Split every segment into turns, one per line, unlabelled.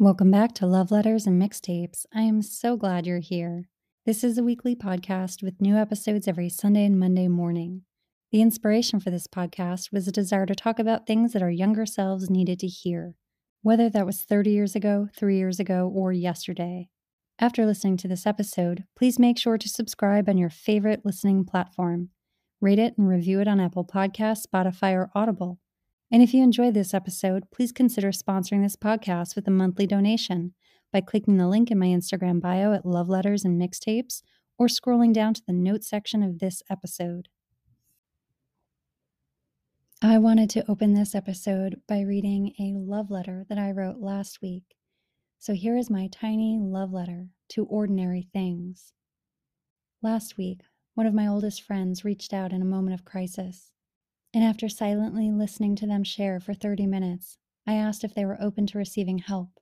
Welcome back to Love Letters and Mixtapes. I am so glad you're here. This is a weekly podcast with new episodes every Sunday and Monday morning. The inspiration for this podcast was a desire to talk about things that our younger selves needed to hear, whether that was 30 years ago, three years ago, or yesterday. After listening to this episode, please make sure to subscribe on your favorite listening platform. Rate it and review it on Apple Podcasts, Spotify, or Audible. And if you enjoyed this episode, please consider sponsoring this podcast with a monthly donation by clicking the link in my Instagram bio at Love Letters and Mixtapes or scrolling down to the notes section of this episode. I wanted to open this episode by reading a love letter that I wrote last week. So here is my tiny love letter to ordinary things. Last week, one of my oldest friends reached out in a moment of crisis and after silently listening to them share for 30 minutes, I asked if they were open to receiving help.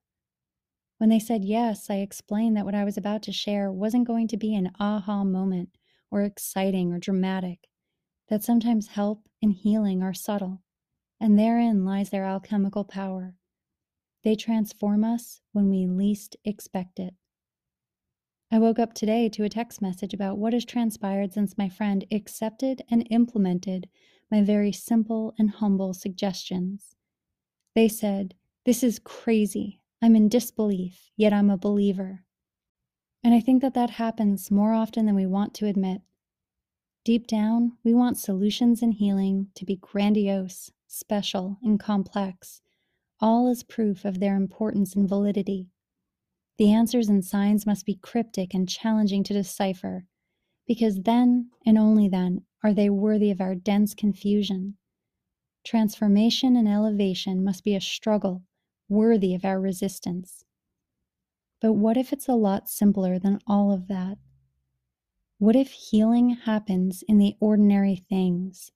When they said yes, I explained that what I was about to share wasn't going to be an aha moment or exciting or dramatic, that sometimes help and healing are subtle, and therein lies their alchemical power. They transform us when we least expect it. I woke up today to a text message about what has transpired since my friend accepted and implemented my very simple and humble suggestions. They said, This is crazy. I'm in disbelief, yet I'm a believer. And I think that that happens more often than we want to admit. Deep down, we want solutions and healing to be grandiose, special, and complex, all as proof of their importance and validity. The answers and signs must be cryptic and challenging to decipher, because then and only then are they worthy of our dense confusion? Transformation and elevation must be a struggle worthy of our resistance. But what if it's a lot simpler than all of that? What if healing happens in the ordinary things?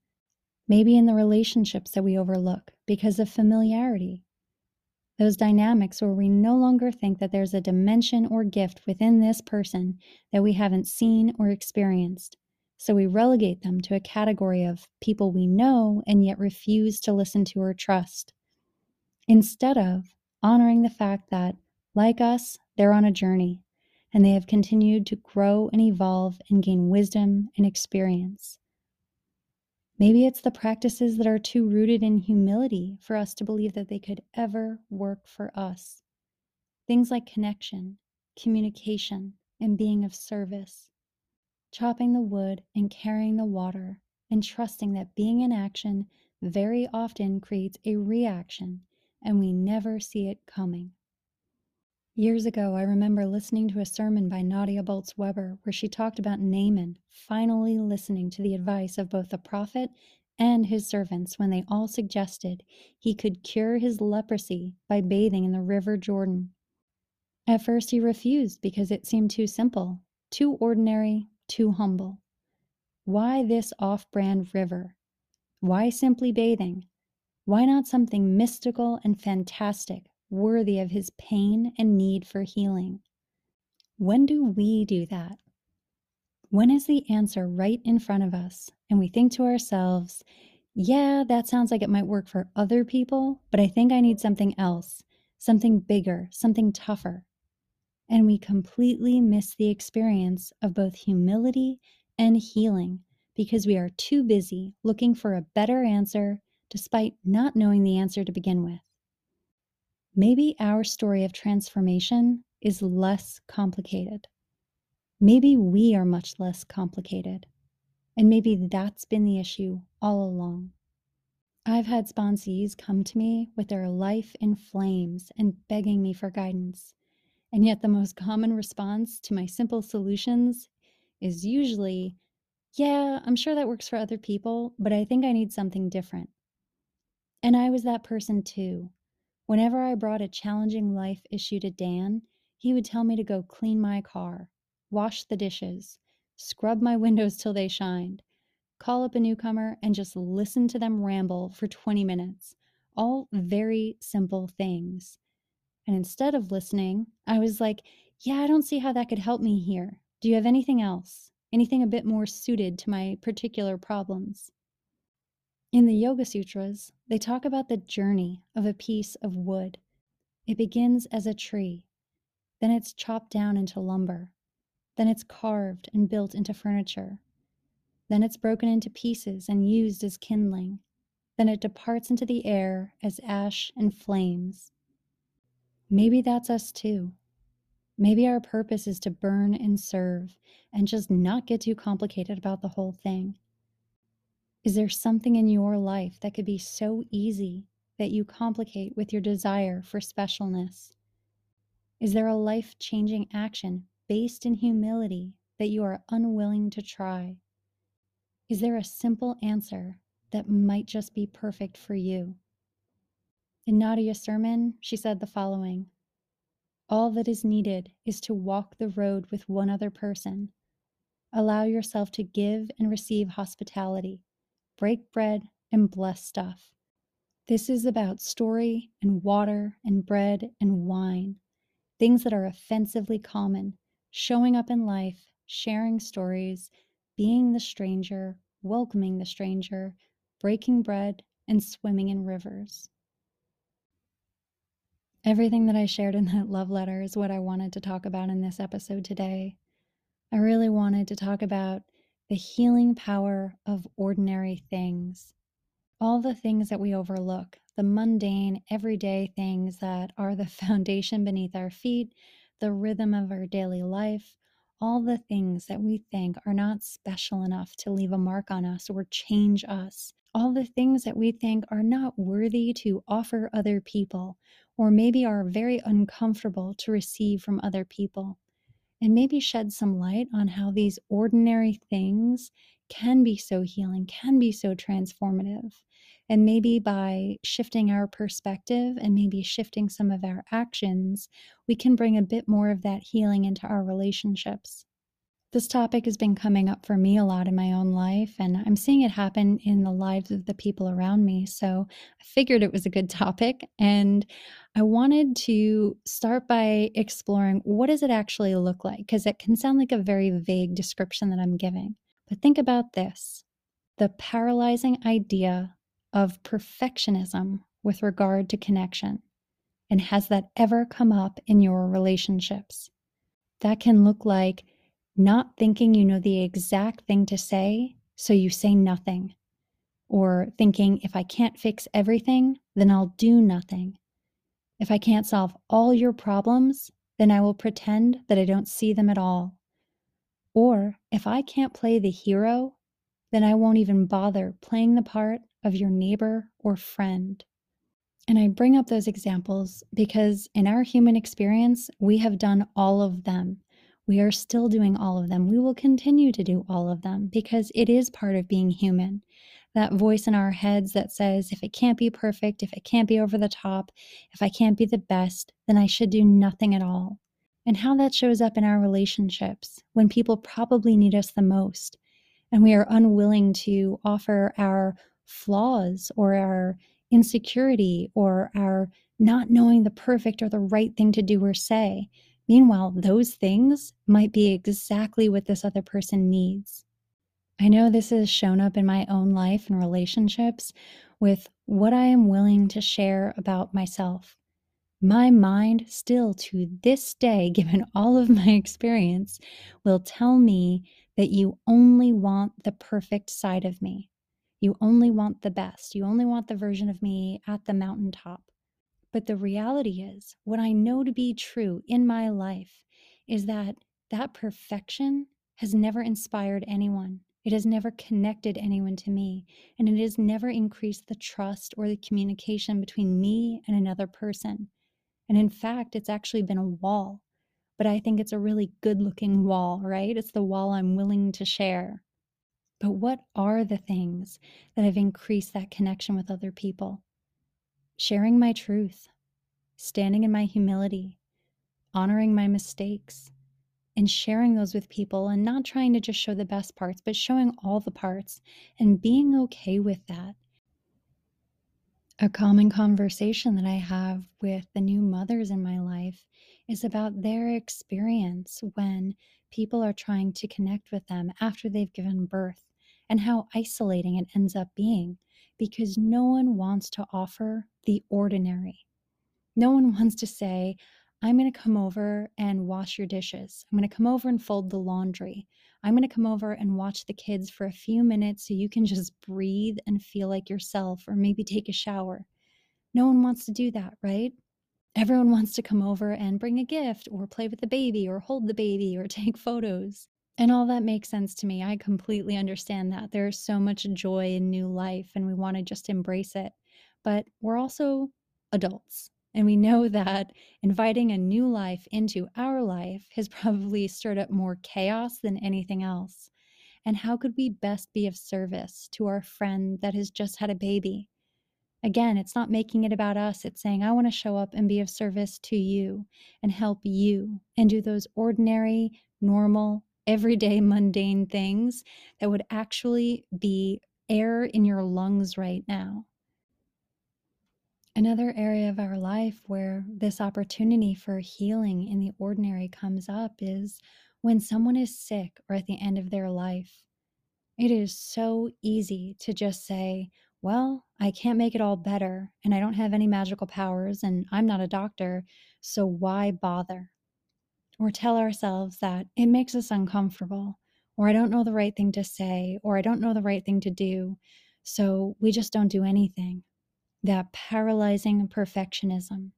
Maybe in the relationships that we overlook because of familiarity. Those dynamics where we no longer think that there's a dimension or gift within this person that we haven't seen or experienced, so we relegate them to a category of people we know and yet refuse to listen to or trust, instead of honoring the fact that, like us, they're on a journey and they have continued to grow and evolve and gain wisdom and experience. Maybe it's the practices that are too rooted in humility for us to believe that they could ever work for us. Things like connection, communication, and being of service chopping the wood and carrying the water, and trusting that being in action very often creates a reaction and we never see it coming. Years ago, I remember listening to a sermon by Nadia Bolz Weber where she talked about Naaman finally listening to the advice of both the prophet and his servants when they all suggested he could cure his leprosy by bathing in the river Jordan. At first, he refused because it seemed too simple, too ordinary, too humble. Why this off brand river? Why simply bathing? Why not something mystical and fantastic, worthy of his pain and need for healing? When do we do that? When is the answer right in front of us and we think to ourselves, yeah, that sounds like it might work for other people, but I think I need something else, something bigger, something tougher and we completely miss the experience of both humility and healing because we are too busy looking for a better answer despite not knowing the answer to begin with. Maybe our story of transformation is less complicated. Maybe we are much less complicated. And maybe that's been the issue all along. I've had sponsees come to me with their life in flames and begging me for guidance. And yet, the most common response to my simple solutions is usually, Yeah, I'm sure that works for other people, but I think I need something different. And I was that person too. Whenever I brought a challenging life issue to Dan, he would tell me to go clean my car, wash the dishes, scrub my windows till they shined, call up a newcomer, and just listen to them ramble for 20 minutes. All very simple things. And instead of listening, I was like, yeah, I don't see how that could help me here. Do you have anything else? Anything a bit more suited to my particular problems? In the Yoga Sutras, they talk about the journey of a piece of wood. It begins as a tree, then it's chopped down into lumber, then it's carved and built into furniture, then it's broken into pieces and used as kindling, then it departs into the air as ash and flames. Maybe that's us too. Maybe our purpose is to burn and serve and just not get too complicated about the whole thing. Is there something in your life that could be so easy that you complicate with your desire for specialness? Is there a life changing action based in humility that you are unwilling to try? Is there a simple answer that might just be perfect for you? In Nadia's sermon, she said the following All that is needed is to walk the road with one other person. Allow yourself to give and receive hospitality break bread, and bless stuff. This is about story and water and bread and wine, things that are offensively common, showing up in life, sharing stories, being the stranger, welcoming the stranger, breaking bread, and swimming in rivers. Everything that I shared in that love letter is what I wanted to talk about in this episode today. I really wanted to talk about the healing power of ordinary things. All the things that we overlook, the mundane, everyday things that are the foundation beneath our feet, the rhythm of our daily life, all the things that we think are not special enough to leave a mark on us or change us, all the things that we think are not worthy to offer other people, or maybe are very uncomfortable to receive from other people and maybe shed some light on how these ordinary things can be so healing, can be so transformative. And maybe by shifting our perspective and maybe shifting some of our actions, we can bring a bit more of that healing into our relationships. This topic has been coming up for me a lot in my own life, and I'm seeing it happen in the lives of the people around me. So I figured it was a good topic, and I wanted to start by exploring what does it actually look like because it can sound like a very vague description that I'm giving. But think about this. The paralyzing idea of perfectionism with regard to connection. And has that ever come up in your relationships? That can look like not thinking you know the exact thing to say, so you say nothing. Or thinking, if I can't fix everything, then I'll do nothing. If I can't solve all your problems, then I will pretend that I don't see them at all. Or if I can't play the hero, then I won't even bother playing the part of your neighbor or friend. And I bring up those examples because in our human experience, we have done all of them. We are still doing all of them. We will continue to do all of them because it is part of being human. That voice in our heads that says, if it can't be perfect, if it can't be over the top, if I can't be the best, then I should do nothing at all. And how that shows up in our relationships when people probably need us the most. And we are unwilling to offer our flaws or our insecurity or our not knowing the perfect or the right thing to do or say Meanwhile, those things might be exactly what this other person needs. I know this has shown up in my own life and relationships with what I am willing to share about myself. My mind, still to this day, given all of my experience, will tell me that you only want the perfect side of me. You only want the best. You only want the version of me at the mountaintop. But the reality is, what I know to be true in my life is that that perfection has never inspired anyone. It has never connected anyone to me, and it has never increased the trust or the communication between me and another person. And in fact, it's actually been a wall, but I think it's a really good looking wall, right? It's the wall I'm willing to share. But what are the things that have increased that connection with other people? Sharing my truth, standing in my humility, honoring my mistakes, and sharing those with people and not trying to just show the best parts, but showing all the parts and being okay with that. A common conversation that I have with the new mothers in my life is about their experience when people are trying to connect with them after they've given birth and how isolating it ends up being because no one wants to offer the ordinary. No one wants to say, I'm going to come over and wash your dishes. I'm going to come over and fold the laundry. I'm going to come over and watch the kids for a few minutes so you can just breathe and feel like yourself, or maybe take a shower. No one wants to do that, right? Everyone wants to come over and bring a gift, or play with the baby, or hold the baby, or take photos. And all that makes sense to me. I completely understand that. There's so much joy in new life, and we want to just embrace it. But we're also adults. And we know that inviting a new life into our life has probably stirred up more chaos than anything else. And how could we best be of service to our friend that has just had a baby? Again, it's not making it about us. It's saying, I want to show up and be of service to you and help you and do those ordinary, normal, everyday, mundane things that would actually be air in your lungs right now. Another area of our life where this opportunity for healing in the ordinary comes up is when someone is sick or at the end of their life. It is so easy to just say, Well, I can't make it all better, and I don't have any magical powers, and I'm not a doctor, so why bother? Or tell ourselves that it makes us uncomfortable, or I don't know the right thing to say, or I don't know the right thing to do, so we just don't do anything that paralyzing perfectionism.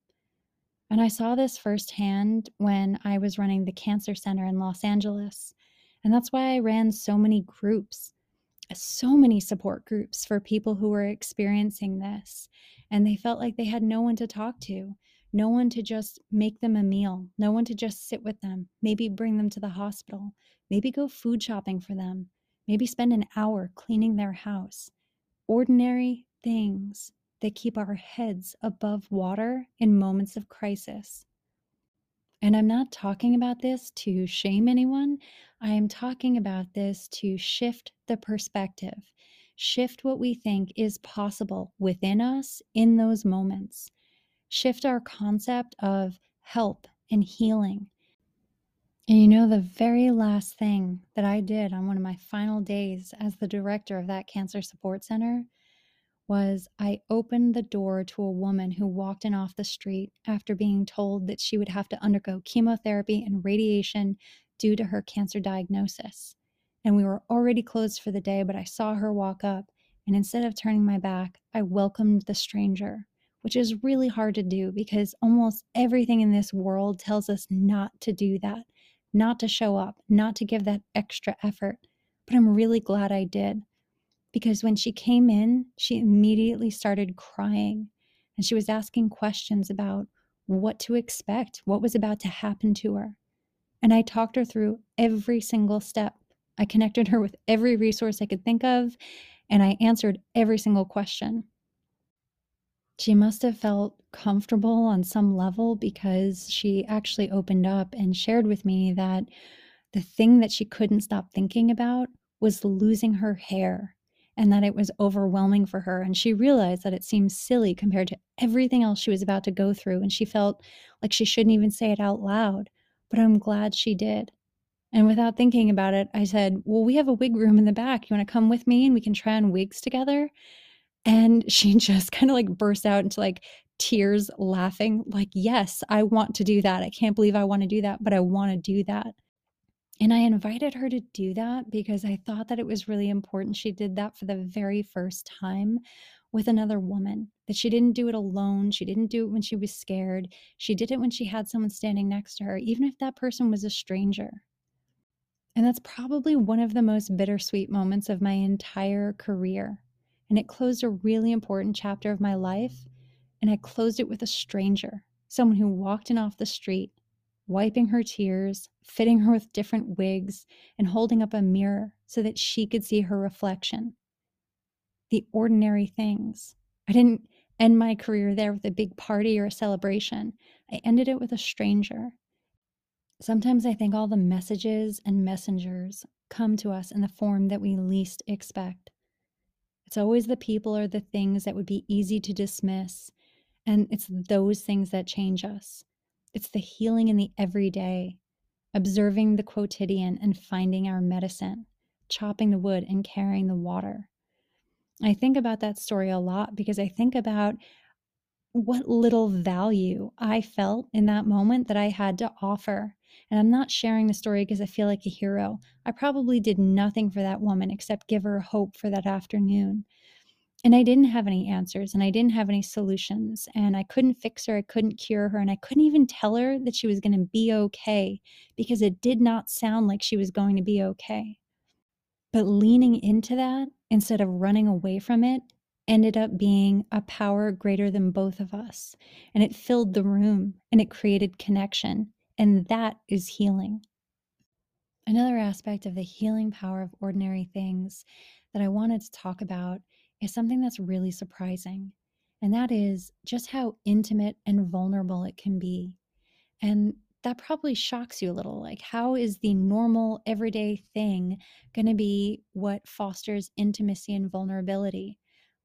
And I saw this firsthand when I was running the Cancer Center in Los Angeles. And that's why I ran so many groups, so many support groups for people who were experiencing this. And they felt like they had no one to talk to, no one to just make them a meal, no one to just sit with them, maybe bring them to the hospital, maybe go food shopping for them, maybe spend an hour cleaning their house. Ordinary things that keep our heads above water in moments of crisis. And I'm not talking about this to shame anyone. I am talking about this to shift the perspective, shift what we think is possible within us in those moments, shift our concept of help and healing. And you know, the very last thing that I did on one of my final days as the director of that cancer support center was I opened the door to a woman who walked in off the street after being told that she would have to undergo chemotherapy and radiation due to her cancer diagnosis. And we were already closed for the day, but I saw her walk up, and instead of turning my back, I welcomed the stranger, which is really hard to do because almost everything in this world tells us not to do that, not to show up, not to give that extra effort. But I'm really glad I did because when she came in, she immediately started crying and she was asking questions about what to expect, what was about to happen to her. And I talked her through every single step. I connected her with every resource I could think of, and I answered every single question. She must have felt comfortable on some level because she actually opened up and shared with me that the thing that she couldn't stop thinking about was losing her hair and that it was overwhelming for her. And she realized that it seemed silly compared to everything else she was about to go through. And she felt like she shouldn't even say it out loud. But I'm glad she did. And without thinking about it, I said, Well, we have a wig room in the back. You want to come with me and we can try on wigs together? And she just kind of like burst out into like tears laughing, like, Yes, I want to do that. I can't believe I want to do that, but I want to do that. And I invited her to do that because I thought that it was really important. She did that for the very first time with another woman, that she didn't do it alone. She didn't do it when she was scared. She did it when she had someone standing next to her, even if that person was a stranger. And that's probably one of the most bittersweet moments of my entire career. And it closed a really important chapter of my life. And I closed it with a stranger, someone who walked in off the street wiping her tears, fitting her with different wigs, and holding up a mirror so that she could see her reflection. The ordinary things. I didn't end my career there with a big party or a celebration. I ended it with a stranger. Sometimes I think all the messages and messengers come to us in the form that we least expect. It's always the people or the things that would be easy to dismiss, and it's those things that change us. It's the healing in the everyday, observing the quotidian and finding our medicine, chopping the wood and carrying the water. I think about that story a lot because I think about what little value I felt in that moment that I had to offer. And I'm not sharing the story because I feel like a hero. I probably did nothing for that woman except give her hope for that afternoon. And I didn't have any answers and I didn't have any solutions. And I couldn't fix her. I couldn't cure her. And I couldn't even tell her that she was going to be okay because it did not sound like she was going to be okay. But leaning into that instead of running away from it ended up being a power greater than both of us. And it filled the room and it created connection. And that is healing. Another aspect of the healing power of ordinary things that I wanted to talk about is something that's really surprising. And that is just how intimate and vulnerable it can be. And that probably shocks you a little. Like, how is the normal, everyday thing going to be what fosters intimacy and vulnerability?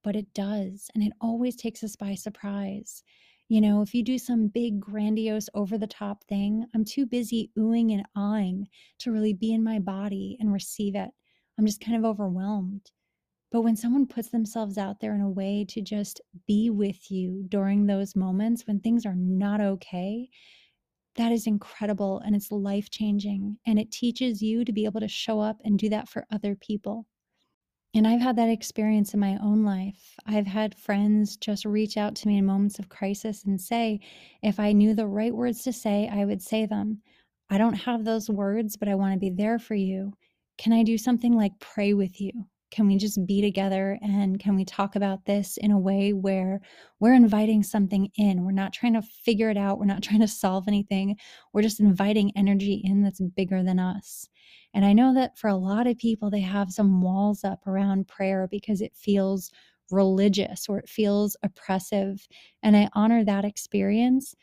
But it does. And it always takes us by surprise. You know, if you do some big, grandiose, over the top thing, I'm too busy oohing and awing to really be in my body and receive it. I'm just kind of overwhelmed. But when someone puts themselves out there in a way to just be with you during those moments when things are not okay, that is incredible and it's life changing. And it teaches you to be able to show up and do that for other people. And I've had that experience in my own life. I've had friends just reach out to me in moments of crisis and say, if I knew the right words to say, I would say them. I don't have those words, but I want to be there for you. Can I do something like pray with you? Can we just be together and can we talk about this in a way where we're inviting something in? We're not trying to figure it out. We're not trying to solve anything. We're just inviting energy in that's bigger than us. And I know that for a lot of people, they have some walls up around prayer because it feels religious or it feels oppressive. And I honor that experience.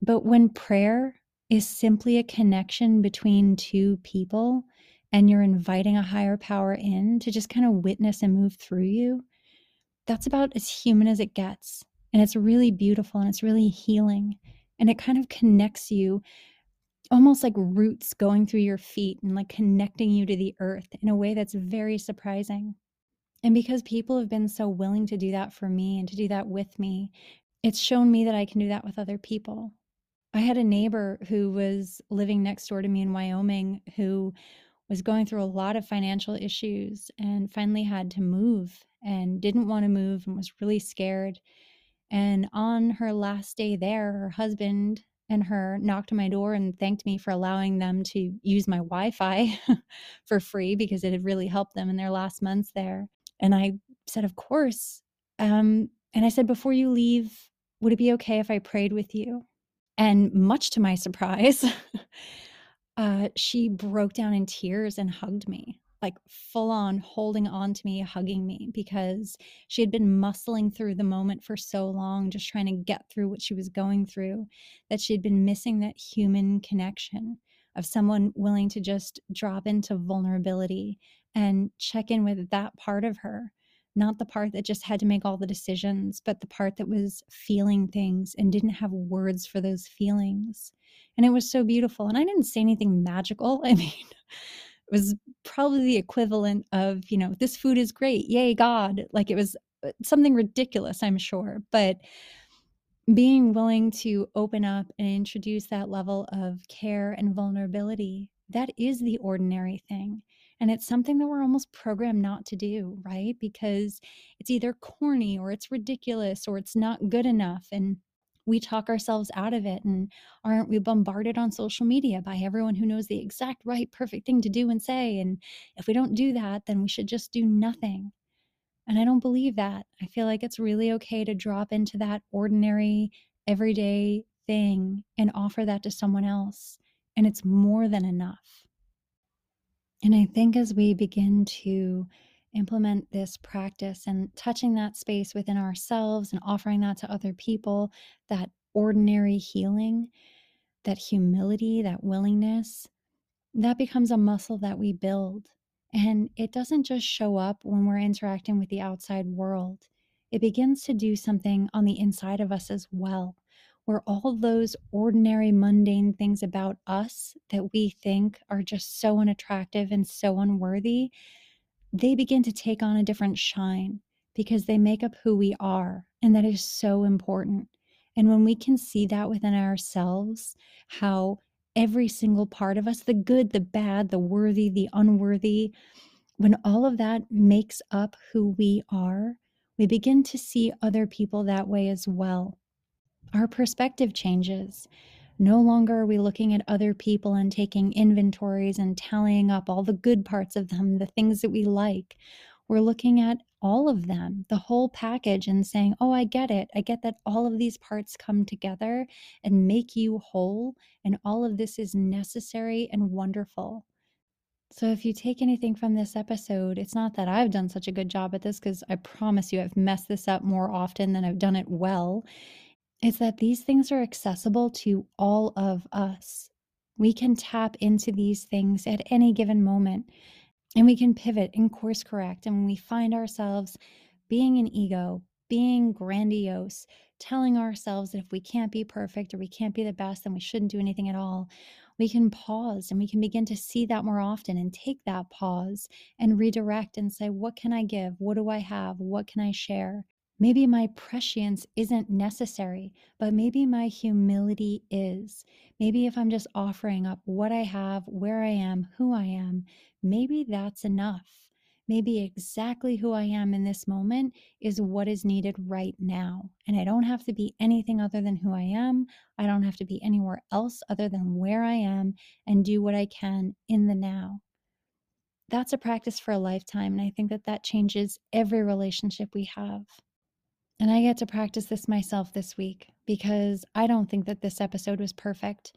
But when prayer is simply a connection between two people, and you're inviting a higher power in to just kind of witness and move through you, that's about as human as it gets. And it's really beautiful and it's really healing. And it kind of connects you almost like roots going through your feet and like connecting you to the earth in a way that's very surprising. And because people have been so willing to do that for me and to do that with me, it's shown me that I can do that with other people. I had a neighbor who was living next door to me in Wyoming who was going through a lot of financial issues and finally had to move and didn't want to move and was really scared. And on her last day there, her husband and her knocked on my door and thanked me for allowing them to use my Wi Fi for free because it had really helped them in their last months there. And I said, Of course. Um, and I said, Before you leave, would it be okay if I prayed with you? And much to my surprise, uh, she broke down in tears and hugged me, like full on holding on to me, hugging me, because she had been muscling through the moment for so long, just trying to get through what she was going through, that she had been missing that human connection of someone willing to just drop into vulnerability and check in with that part of her not the part that just had to make all the decisions, but the part that was feeling things and didn't have words for those feelings. And it was so beautiful. And I didn't say anything magical. I mean, it was probably the equivalent of, you know, this food is great. Yay, God. Like it was uh, something ridiculous, I'm sure. But being willing to open up and introduce that level of care and vulnerability, that is the ordinary thing. And it's something that we're almost programmed not to do, right? Because it's either corny or it's ridiculous or it's not good enough. And we talk ourselves out of it. And aren't we bombarded on social media by everyone who knows the exact right, perfect thing to do and say? And if we don't do that, then we should just do nothing. And I don't believe that. I feel like it's really okay to drop into that ordinary, everyday thing and offer that to someone else. And it's more than enough. And I think as we begin to implement this practice and touching that space within ourselves and offering that to other people, that ordinary healing, that humility, that willingness, that becomes a muscle that we build. And it doesn't just show up when we're interacting with the outside world, it begins to do something on the inside of us as well where all those ordinary, mundane things about us that we think are just so unattractive and so unworthy, they begin to take on a different shine because they make up who we are. And that is so important. And when we can see that within ourselves, how every single part of us, the good, the bad, the worthy, the unworthy, when all of that makes up who we are, we begin to see other people that way as well. Our perspective changes. No longer are we looking at other people and taking inventories and tallying up all the good parts of them, the things that we like. We're looking at all of them, the whole package, and saying, Oh, I get it. I get that all of these parts come together and make you whole, and all of this is necessary and wonderful. So, if you take anything from this episode, it's not that I've done such a good job at this because I promise you I've messed this up more often than I've done it well. It's that these things are accessible to all of us. We can tap into these things at any given moment and we can pivot and course correct. And when we find ourselves being an ego, being grandiose, telling ourselves that if we can't be perfect or we can't be the best, then we shouldn't do anything at all, we can pause and we can begin to see that more often and take that pause and redirect and say, What can I give? What do I have? What can I share? Maybe my prescience isn't necessary, but maybe my humility is. Maybe if I'm just offering up what I have, where I am, who I am, maybe that's enough. Maybe exactly who I am in this moment is what is needed right now. And I don't have to be anything other than who I am. I don't have to be anywhere else other than where I am and do what I can in the now. That's a practice for a lifetime. And I think that that changes every relationship we have. And I get to practice this myself this week because I don't think that this episode was perfect.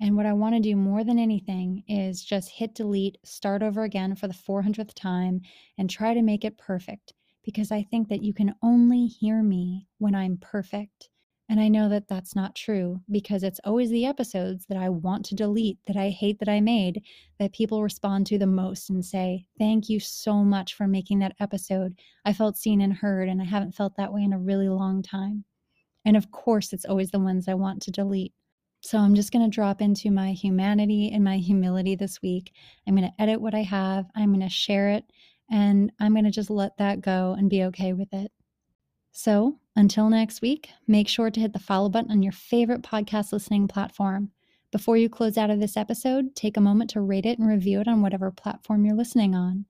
And what I want to do more than anything is just hit delete, start over again for the 400th time, and try to make it perfect because I think that you can only hear me when I'm perfect. And I know that that's not true because it's always the episodes that I want to delete, that I hate that I made, that people respond to the most and say, Thank you so much for making that episode. I felt seen and heard, and I haven't felt that way in a really long time. And of course, it's always the ones I want to delete. So I'm just going to drop into my humanity and my humility this week. I'm going to edit what I have, I'm going to share it, and I'm going to just let that go and be okay with it. So until next week, make sure to hit the follow button on your favorite podcast listening platform. Before you close out of this episode, take a moment to rate it and review it on whatever platform you're listening on.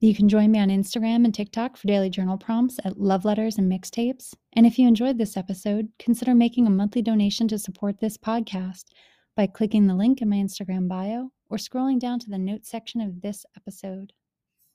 You can join me on Instagram and TikTok for daily journal prompts at Love Letters and Mixtapes. And if you enjoyed this episode, consider making a monthly donation to support this podcast by clicking the link in my Instagram bio or scrolling down to the notes section of this episode.